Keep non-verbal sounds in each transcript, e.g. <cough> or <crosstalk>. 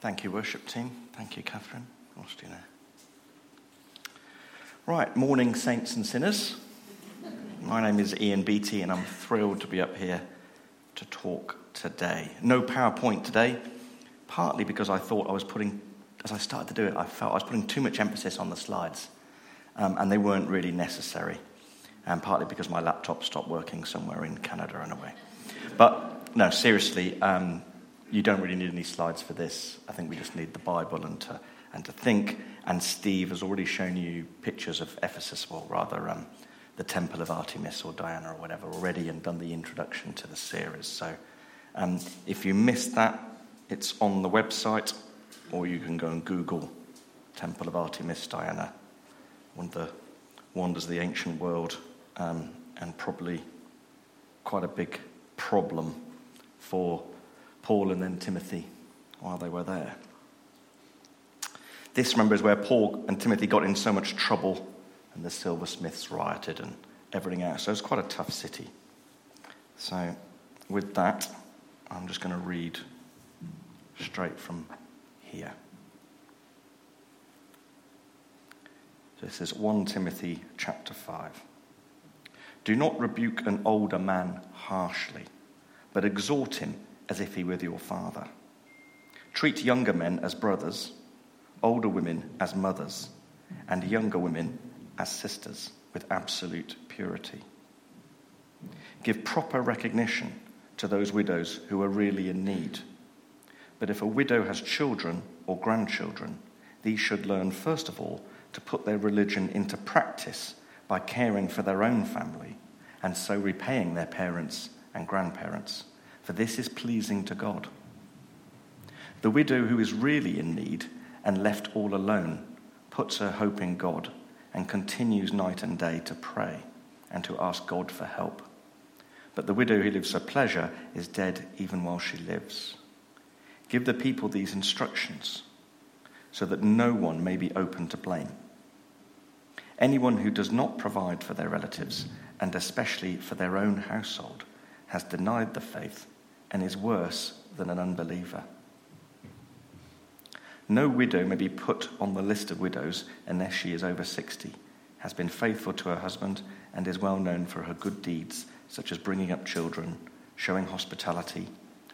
Thank you, worship team. Thank you, Catherine. Know. Right, morning, saints and sinners. My name is Ian Beattie, and I'm thrilled to be up here to talk today. No PowerPoint today, partly because I thought I was putting, as I started to do it, I felt I was putting too much emphasis on the slides, um, and they weren't really necessary, and partly because my laptop stopped working somewhere in Canada in a way. But no, seriously, um, you don't really need any slides for this. I think we just need the Bible and to, and to think. And Steve has already shown you pictures of Ephesus, or rather, um, the Temple of Artemis or Diana or whatever already, and done the introduction to the series. So um, if you missed that, it's on the website, or you can go and Google Temple of Artemis Diana, one of the wonders of the ancient world, um, and probably quite a big problem for Paul and then Timothy while they were there. This, remember, is where Paul and Timothy got in so much trouble and the silversmiths rioted and everything else. So it's quite a tough city. So, with that, I'm just going to read straight from here. This is 1 Timothy chapter 5. Do not rebuke an older man harshly, but exhort him as if he were your father. Treat younger men as brothers, older women as mothers, and younger women as sisters with absolute purity. Give proper recognition to those widows who are really in need. But if a widow has children or grandchildren, these should learn, first of all, to put their religion into practice by caring for their own family and so repaying their parents and grandparents, for this is pleasing to God. The widow who is really in need and left all alone puts her hope in God and continues night and day to pray and to ask God for help. But the widow who lives for pleasure is dead even while she lives. Give the people these instructions so that no one may be open to blame. Anyone who does not provide for their relatives, and especially for their own household, has denied the faith and is worse than an unbeliever. No widow may be put on the list of widows unless she is over 60, has been faithful to her husband, and is well known for her good deeds, such as bringing up children, showing hospitality,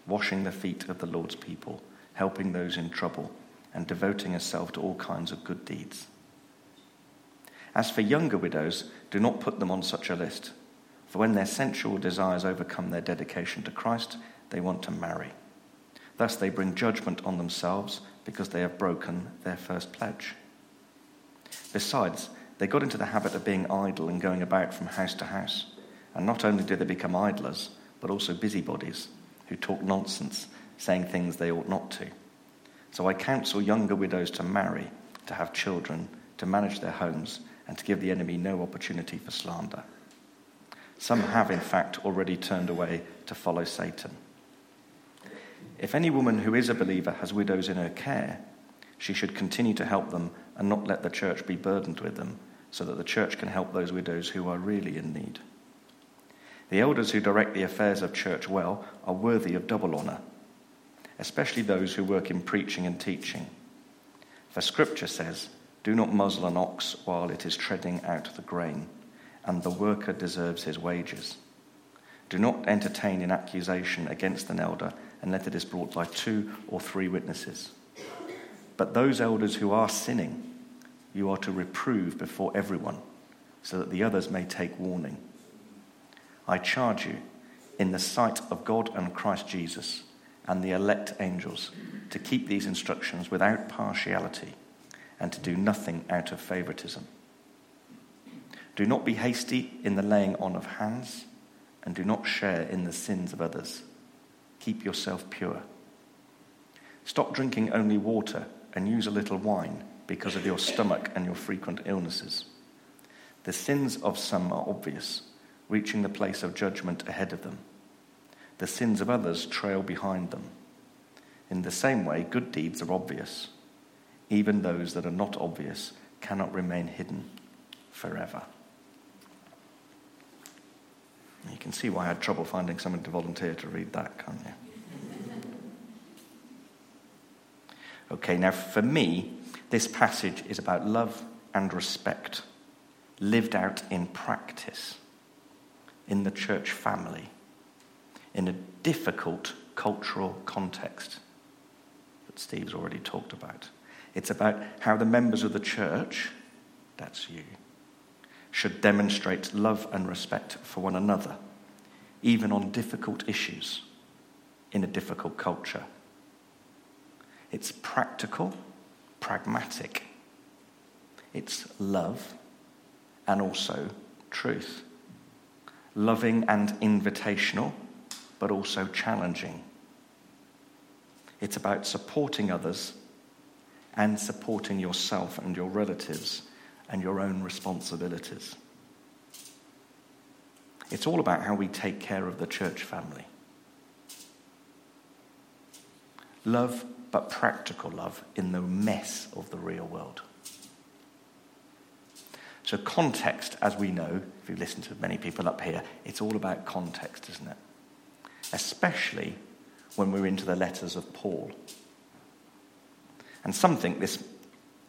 washing the feet of the Lord's people, helping those in trouble, and devoting herself to all kinds of good deeds. As for younger widows, do not put them on such a list, for when their sensual desires overcome their dedication to Christ, they want to marry. Thus, they bring judgment on themselves because they have broken their first pledge. Besides, they got into the habit of being idle and going about from house to house. And not only do they become idlers, but also busybodies who talk nonsense, saying things they ought not to. So I counsel younger widows to marry, to have children, to manage their homes, and to give the enemy no opportunity for slander. Some have, in fact, already turned away to follow Satan. If any woman who is a believer has widows in her care, she should continue to help them and not let the church be burdened with them, so that the church can help those widows who are really in need. The elders who direct the affairs of church well are worthy of double honour, especially those who work in preaching and teaching. For scripture says, Do not muzzle an ox while it is treading out the grain, and the worker deserves his wages. Do not entertain an accusation against an elder unless it is brought by two or three witnesses. But those elders who are sinning, you are to reprove before everyone, so that the others may take warning. I charge you, in the sight of God and Christ Jesus and the elect angels, to keep these instructions without partiality and to do nothing out of favoritism. Do not be hasty in the laying on of hands, and do not share in the sins of others keep yourself pure. Stop drinking only water and use a little wine because of your stomach and your frequent illnesses. The sins of some are obvious, reaching the place of judgment ahead of them. The sins of others trail behind them. In the same way, good deeds are obvious. Even those that are not obvious cannot remain hidden forever. You can see why I had trouble finding someone to volunteer to read that, can't you? Okay, now for me, this passage is about love and respect lived out in practice in the church family in a difficult cultural context that Steve's already talked about. It's about how the members of the church, that's you, should demonstrate love and respect for one another, even on difficult issues in a difficult culture. It's practical, pragmatic. It's love and also truth. Loving and invitational, but also challenging. It's about supporting others and supporting yourself and your relatives and your own responsibilities. It's all about how we take care of the church family. Love, but practical love in the mess of the real world. So, context, as we know, if you listen to many people up here, it's all about context, isn't it? Especially when we're into the letters of Paul. And some think this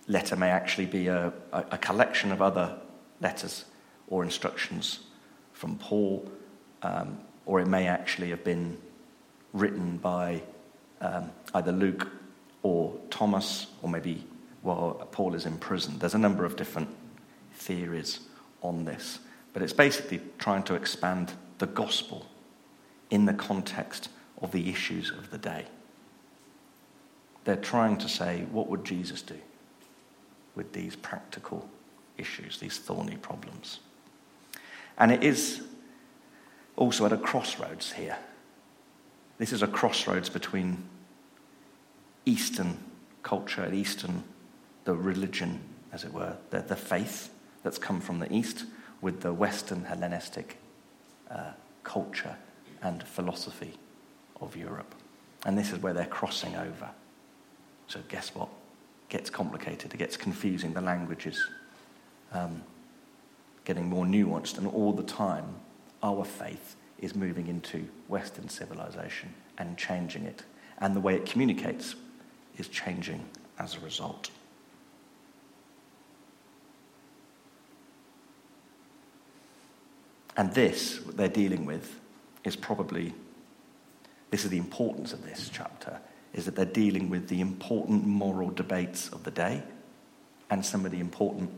letter may actually be a, a, collection of other letters or instructions from Paul, um, or it may actually have been written by um, either Luke or Thomas, or maybe while Paul is in prison. There's a number of different theories on this, but it's basically trying to expand the gospel in the context of the issues of the day. They're trying to say, what would Jesus do with these practical issues, these thorny problems? And it is also at a crossroads here. This is a crossroads between Eastern culture, Eastern, the religion, as it were, the, the faith that's come from the East, with the Western Hellenistic uh, culture and philosophy of Europe. And this is where they're crossing over. So, guess what? It gets complicated, it gets confusing. The language is um, getting more nuanced, and all the time, our faith is moving into Western civilization and changing it. And the way it communicates is changing as a result. And this, what they're dealing with, is probably, this is the importance of this chapter, is that they're dealing with the important moral debates of the day and some of the important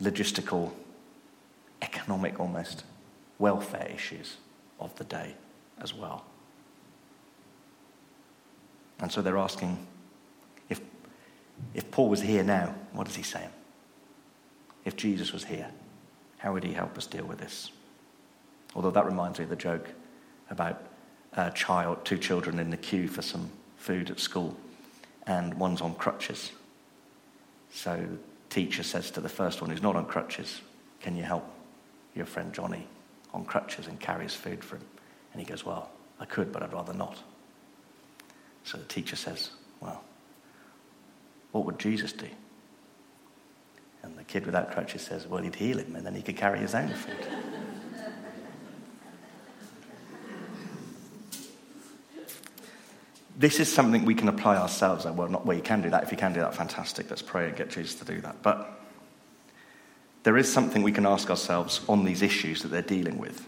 logistical, economic almost, welfare issues of the day as well. And so they're asking if, if Paul was here now, what is he saying? If Jesus was here, how would he help us deal with this? Although that reminds me of the joke about a child, two children in the queue for some food at school, and one's on crutches. So teacher says to the first one who's not on crutches, Can you help your friend Johnny on crutches and carry his food for him? And he goes, Well, I could, but I'd rather not. So the teacher says, Well, what would Jesus do? And the kid without crutches says, Well, he'd heal him and then he could carry his own food. This is something we can apply ourselves. Well, not where you can do that. If you can do that, fantastic. Let's pray and get Jesus to do that. But there is something we can ask ourselves on these issues that they're dealing with.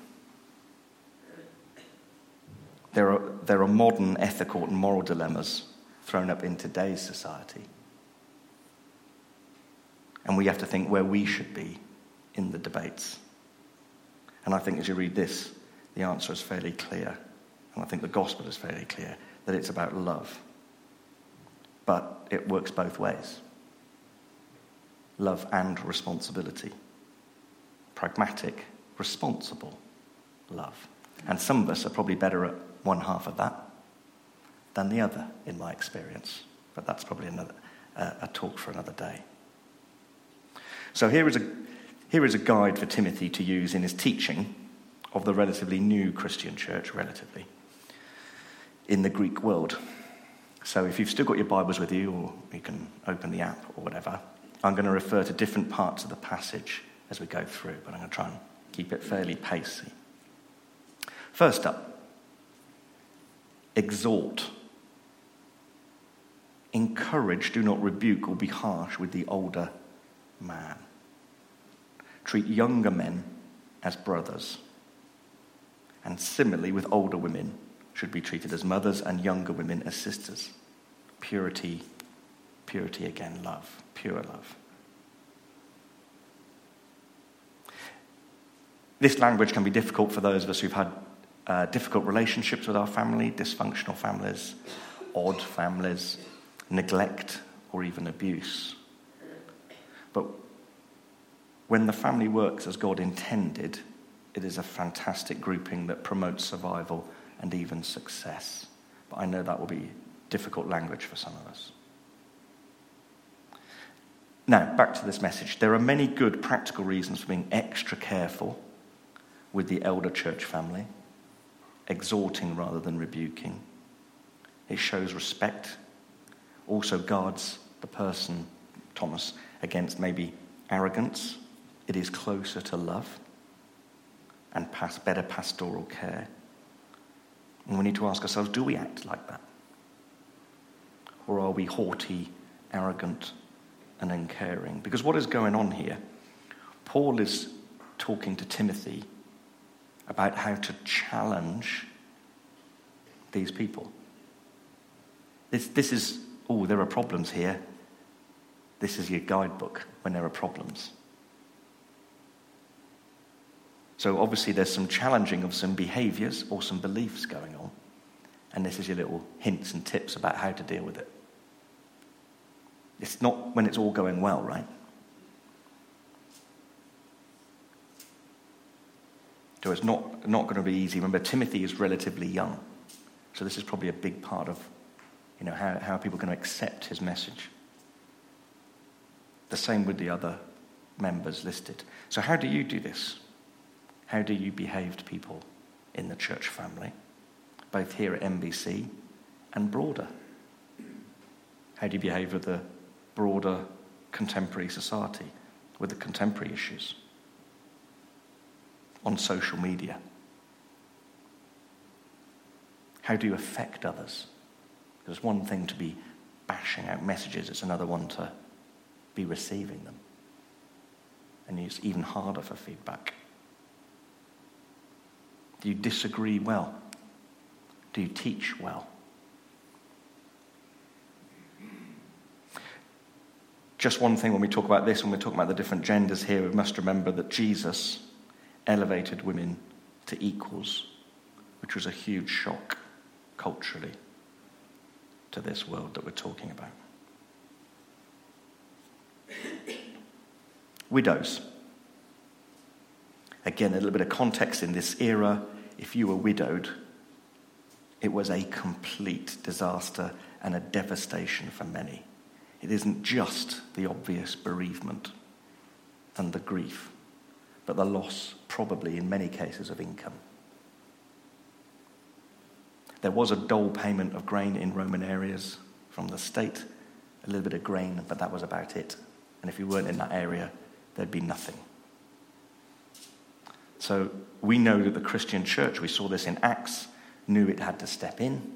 There are, there are modern ethical and moral dilemmas thrown up in today's society. And we have to think where we should be in the debates. And I think as you read this, the answer is fairly clear. And I think the gospel is fairly clear that it's about love. But it works both ways love and responsibility. Pragmatic, responsible love. And some of us are probably better at one half of that than the other, in my experience. But that's probably another, uh, a talk for another day. So here is, a, here is a guide for Timothy to use in his teaching of the relatively new Christian church, relatively in the Greek world. So if you've still got your Bibles with you, or you can open the app or whatever, I'm going to refer to different parts of the passage as we go through, but I'm going to try and keep it fairly pacey. First up, exhort. Encourage, do not rebuke or be harsh with the older man. Treat younger men as brothers. And similarly, with older women, should be treated as mothers and younger women as sisters. Purity, purity again, love, pure love. This language can be difficult for those of us who've had uh, difficult relationships with our family, dysfunctional families, odd families, neglect, or even abuse. But when the family works as God intended, it is a fantastic grouping that promotes survival and even success. But I know that will be difficult language for some of us. Now, back to this message. There are many good practical reasons for being extra careful with the elder church family, exhorting rather than rebuking. It shows respect, also guards the person, Thomas, against maybe arrogance. It is closer to love and better pastoral care. And we need to ask ourselves do we act like that? Or are we haughty, arrogant, and uncaring? Because what is going on here? Paul is talking to Timothy about how to challenge these people. This, this is, oh, there are problems here. This is your guidebook when there are problems. So obviously, there's some challenging of some behaviors or some beliefs going on. And this is your little hints and tips about how to deal with it. It's not when it's all going well, right? So it's not, not going to be easy. Remember, Timothy is relatively young. So this is probably a big part of you know, how, how are people going to accept his message. The same with the other members listed. So how do you do this? How do you behave to people in the church family, both here at MBC and broader? How do you behave with the broader contemporary society, with the contemporary issues? on social media? How do you affect others? Because it's one thing to be bashing out messages, it's another one to be receiving them. And it's even harder for feedback. Do you disagree well? Do you teach well? Just one thing when we talk about this, when we're talking about the different genders here, we must remember that Jesus elevated women to equals, which was a huge shock culturally to this world that we're talking about. <coughs> Widows. Again, a little bit of context in this era. If you were widowed, it was a complete disaster and a devastation for many. It isn't just the obvious bereavement and the grief but the loss, probably in many cases, of income. There was a dole payment of grain in Roman areas from the state, a little bit of grain, but that was about it. And if you weren't in that area, there'd be nothing. So we know that the Christian church, we saw this in Acts, knew it had to step in.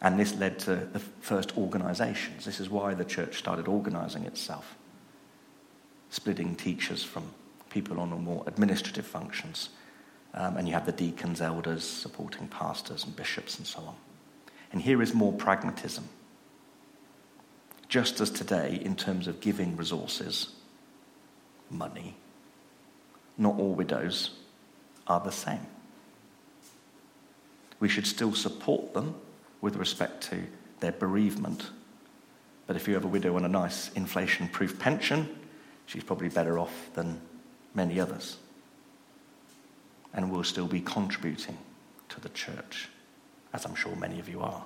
And this led to the first organizations. This is why the church started organizing itself, splitting teachers from people on more administrative functions. Um, and you have the deacons, elders supporting pastors and bishops and so on. And here is more pragmatism. Just as today, in terms of giving resources, money, not all widows are the same. We should still support them with respect to their bereavement. But if you have a widow on a nice inflation proof pension, she's probably better off than many others. And will still be contributing to the church, as I'm sure many of you are.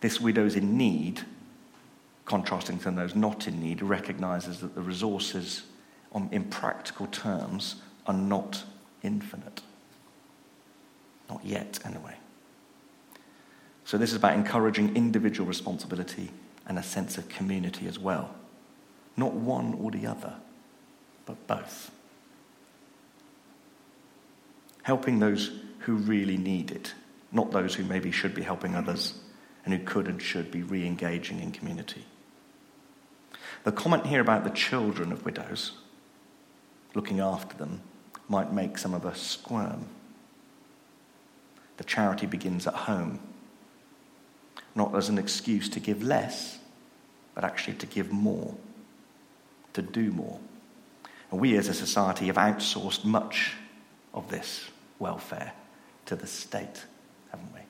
This widows in need, contrasting to those not in need, recognizes that the resources, on, in practical terms, are not infinite. Not yet, anyway. So, this is about encouraging individual responsibility and a sense of community as well. Not one or the other but both. Helping those who really need it, not those who maybe should be helping others and who could and should be re engaging in community. The comment here about the children of widows, looking after them, might make some of us squirm. The charity begins at home, not as an excuse to give less, but actually to give more, to do more. And we as a society have outsourced much of this welfare to the state, haven't we?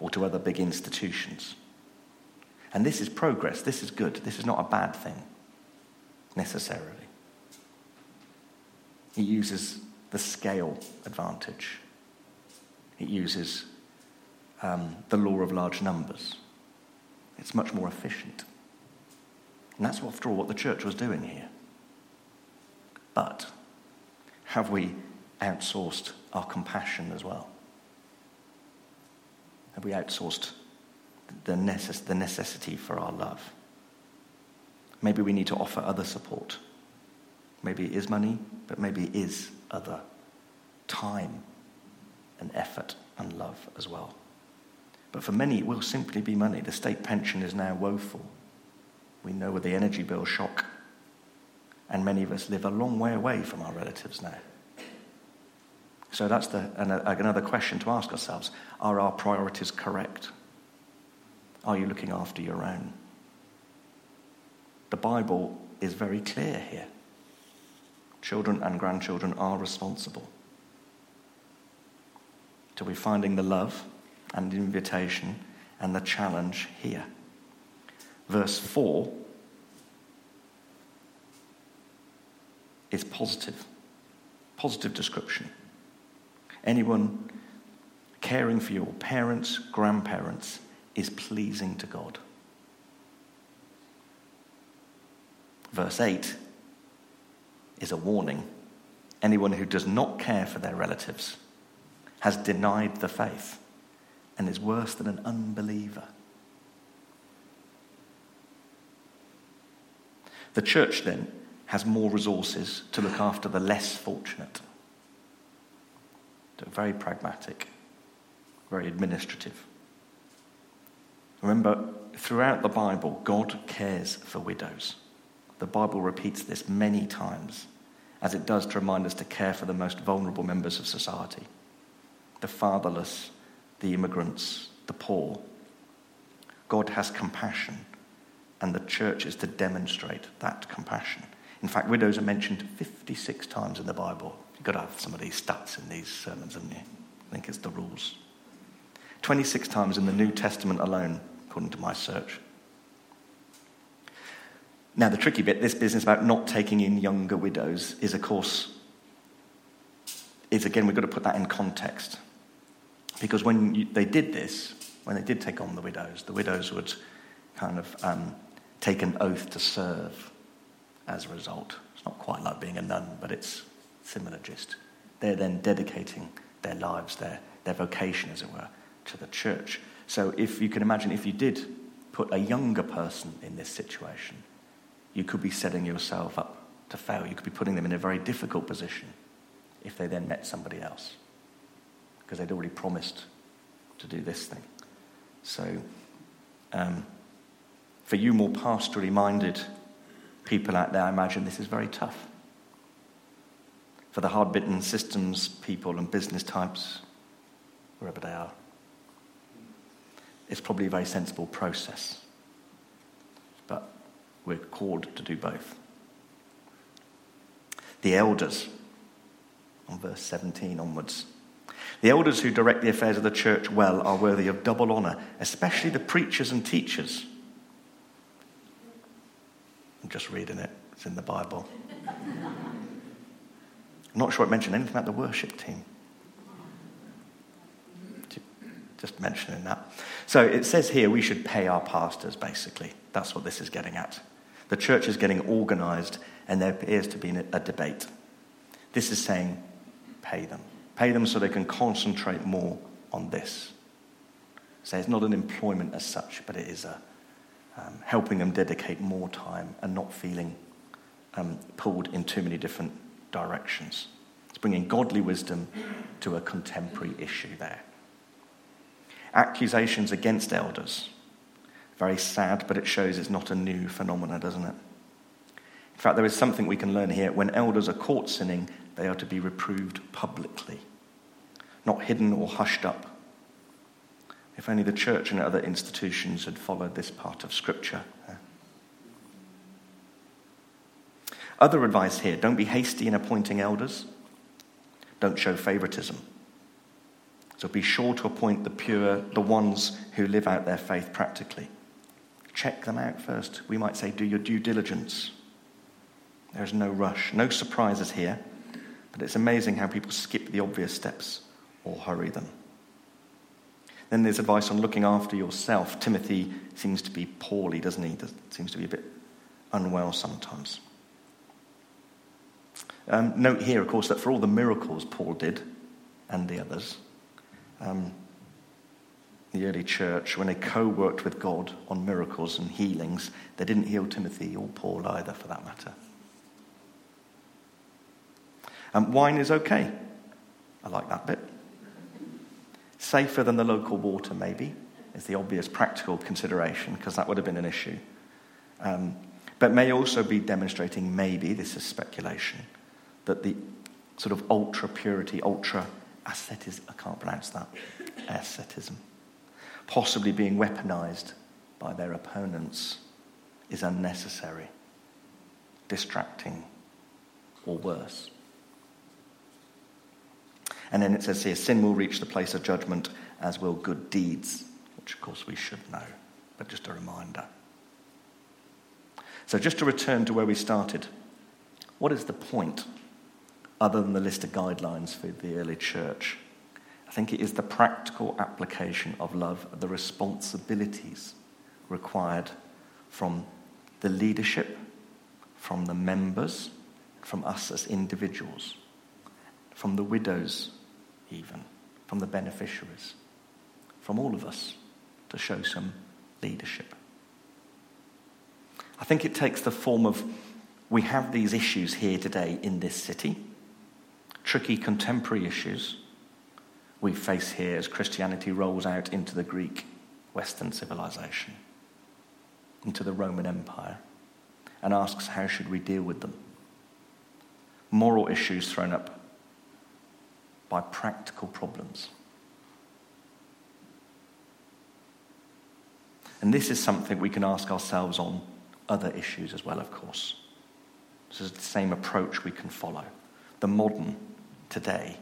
Or to other big institutions. And this is progress. This is good. This is not a bad thing, necessarily. It uses the scale advantage, it uses um, the law of large numbers. It's much more efficient. And that's, after all, what the church was doing here. But have we outsourced our compassion as well? Have we outsourced the, necess- the necessity for our love? Maybe we need to offer other support. Maybe it is money, but maybe it is other time and effort and love as well. But for many, it will simply be money. The state pension is now woeful. We know with the energy bill shock, and many of us live a long way away from our relatives now. So that's the, another question to ask ourselves Are our priorities correct? Are you looking after your own? The Bible is very clear here. Children and grandchildren are responsible. To be finding the love and invitation and the challenge here. Verse 4 is positive, positive description anyone caring for your parents, grandparents is pleasing to God. Verse 8 is a warning. Anyone who does not care for their relatives has denied the faith and is worse than an unbeliever. The church then has more resources to look after the less fortunate very pragmatic, very administrative. Remember, throughout the Bible, God cares for widows. The Bible repeats this many times, as it does to remind us to care for the most vulnerable members of society the fatherless, the immigrants, the poor. God has compassion, and the church is to demonstrate that compassion. In fact, widows are mentioned 56 times in the Bible. You've got to have some of these stats in these sermons, haven't you? I think it's the rules. 26 times in the New Testament alone, according to my search. Now, the tricky bit, this business about not taking in younger widows, is of course, is again, we've got to put that in context. Because when you, they did this, when they did take on the widows, the widows would kind of um, take an oath to serve as a result. It's not quite like being a nun, but it's similar gist. They're then dedicating their lives, their, their vocation, as it were, to the church. So if you can imagine, if you did put a younger person in this situation, you could be setting yourself up to fail. You could be putting them in a very difficult position if they then met somebody else because they'd already promised to do this thing. So, um, for you more pastorally minded people out there, I imagine this is very tough. For the hard bitten systems people and business types, wherever they are, it's probably a very sensible process. We're called to do both. The elders, on verse 17 onwards. The elders who direct the affairs of the church well are worthy of double honour, especially the preachers and teachers I'm just reading it, it's in the Bible. I'm not sure it mentioned anything about the worship team. Just mentioning that. So it says here we should pay our pastors, basically. That's what this is getting at. The church is getting organized, and there appears to be a debate. This is saying pay them. Pay them so they can concentrate more on this. So it's not an employment as such, but it is a, um, helping them dedicate more time and not feeling um, pulled in too many different directions. It's bringing godly wisdom to a contemporary issue there. accusations against elders. Very sad, but it shows it's not a new phenomenon, doesn't it? In fact, there is something we can learn here. When elders are caught sinning, they are to be reproved publicly, not hidden or hushed up. If only the church and other institutions had followed this part of Scripture. Other advice here don't be hasty in appointing elders, don't show favoritism. So be sure to appoint the pure, the ones who live out their faith practically. Check them out first. We might say, do your due diligence. There's no rush, no surprises here, but it's amazing how people skip the obvious steps or hurry them. Then there's advice on looking after yourself. Timothy seems to be poorly, doesn't he? Seems to be a bit unwell sometimes. Um, note here, of course, that for all the miracles Paul did and the others, um, the early church, when they co worked with God on miracles and healings, they didn't heal Timothy or Paul either, for that matter. And wine is okay. I like that bit. Safer than the local water, maybe, is the obvious practical consideration, because that would have been an issue. Um, but may also be demonstrating, maybe, this is speculation, that the sort of ultra purity, ultra ascetism, I can't pronounce that, ascetism, possibly being weaponized by their opponents is unnecessary, distracting, or worse. And then it says here, sin will reach the place of judgment, as will good deeds, which of course we should know, but just a reminder. So, just to return to where we started, what is the point other than the list of guidelines for the early church? I think it is the practical application of love, the responsibilities required from the leadership, from the members, from us as individuals, from the widows, even, from the beneficiaries, from all of us to show some leadership. I think it takes the form of we have these issues here today in this city, tricky contemporary issues we face here as Christianity rolls out into the Greek Western civilization, into the Roman Empire, and asks how should we deal with them. Moral issues thrown up by practical problems. And this is something we can ask ourselves on other issues as well, of course. This is the same approach we can follow. The modern today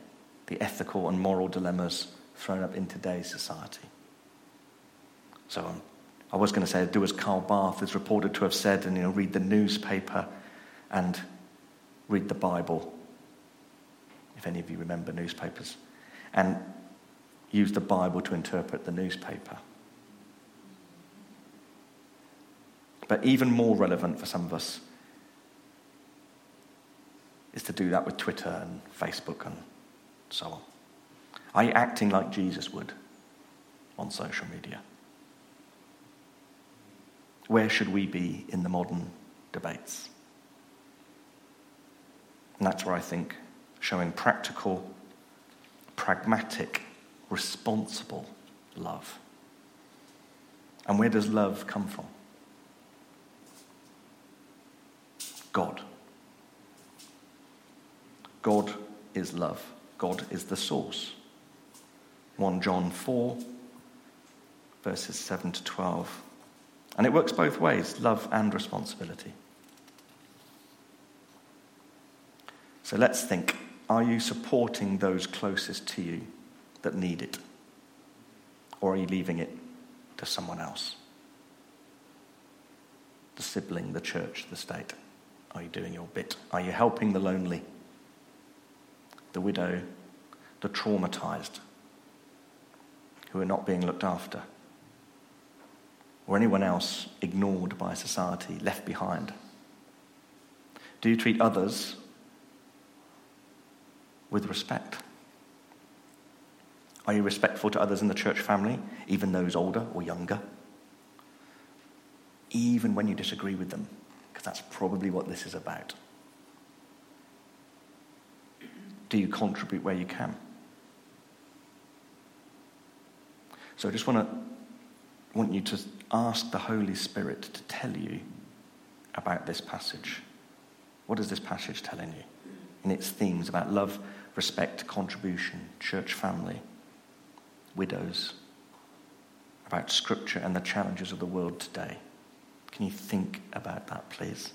the ethical and moral dilemmas thrown up in today's society. So um, I was going to say, do as Karl Barth is reported to have said, and you know, read the newspaper and read the Bible, if any of you remember newspapers, and use the Bible to interpret the newspaper. But even more relevant for some of us is to do that with Twitter and Facebook and so on? Are you acting like Jesus would on social media? Where should we be in the modern debates? And that's where I think showing practical, pragmatic, responsible love. And where does love come from? God. God is love. God is the source. 1 John 4, verses 7 to 12. And it works both ways love and responsibility. So let's think are you supporting those closest to you that need it? Or are you leaving it to someone else? The sibling, the church, the state. Are you doing your bit? Are you helping the lonely? The widow, the traumatized who are not being looked after, or anyone else ignored by society, left behind? Do you treat others with respect? Are you respectful to others in the church family, even those older or younger? Even when you disagree with them, because that's probably what this is about. Do you contribute where you can? So I just want to want you to ask the Holy Spirit to tell you about this passage. What is this passage telling you? In its themes about love, respect, contribution, church family, widows, about scripture and the challenges of the world today. Can you think about that, please?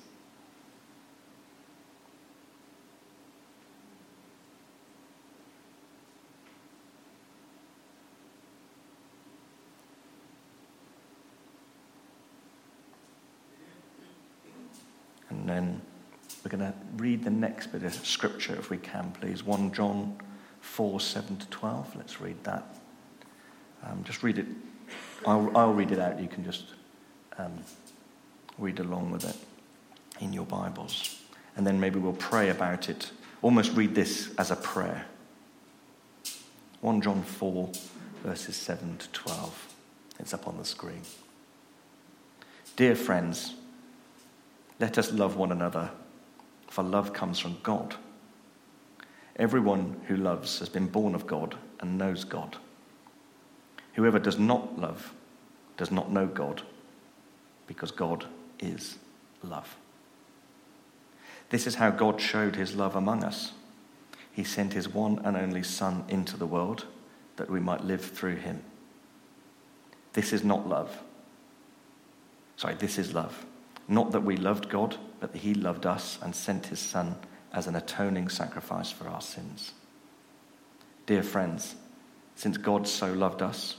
And then we're going to read the next bit of scripture if we can, please. 1 John 4 7 to 12. Let's read that. Um, just read it. I'll, I'll, read it out. You can just um, read along with it in your Bibles. And then maybe we'll pray about it. Almost read this as a prayer. 1 John 4, verses 7 to 12. It's up on the screen. Dear friends, let us love one another, for love comes from God. Everyone who loves has been born of God and knows God. Whoever does not love does not know God, because God is love. This is how God showed his love among us. He sent his one and only Son into the world that we might live through him. This is not love. Sorry, this is love. Not that we loved God, but that He loved us and sent His Son as an atoning sacrifice for our sins. Dear friends, since God so loved us,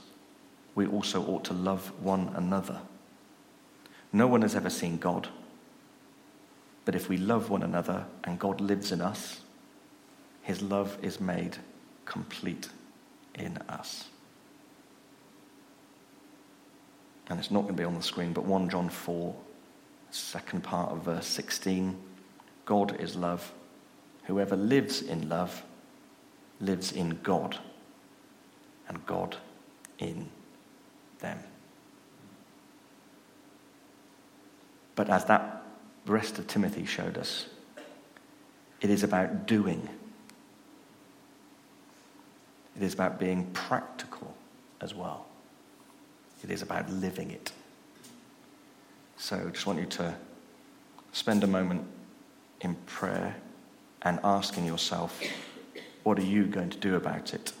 we also ought to love one another. No one has ever seen God, but if we love one another and God lives in us, His love is made complete in us. And it's not going to be on the screen, but 1 John 4 second part of verse 16 God is love. Whoever lives in love lives in God, and God in them. But as that rest of Timothy showed us, it is about doing. It is about being practical as well. It is about living it. So I just want you to spend a moment in prayer and asking yourself, what are you going to do about it?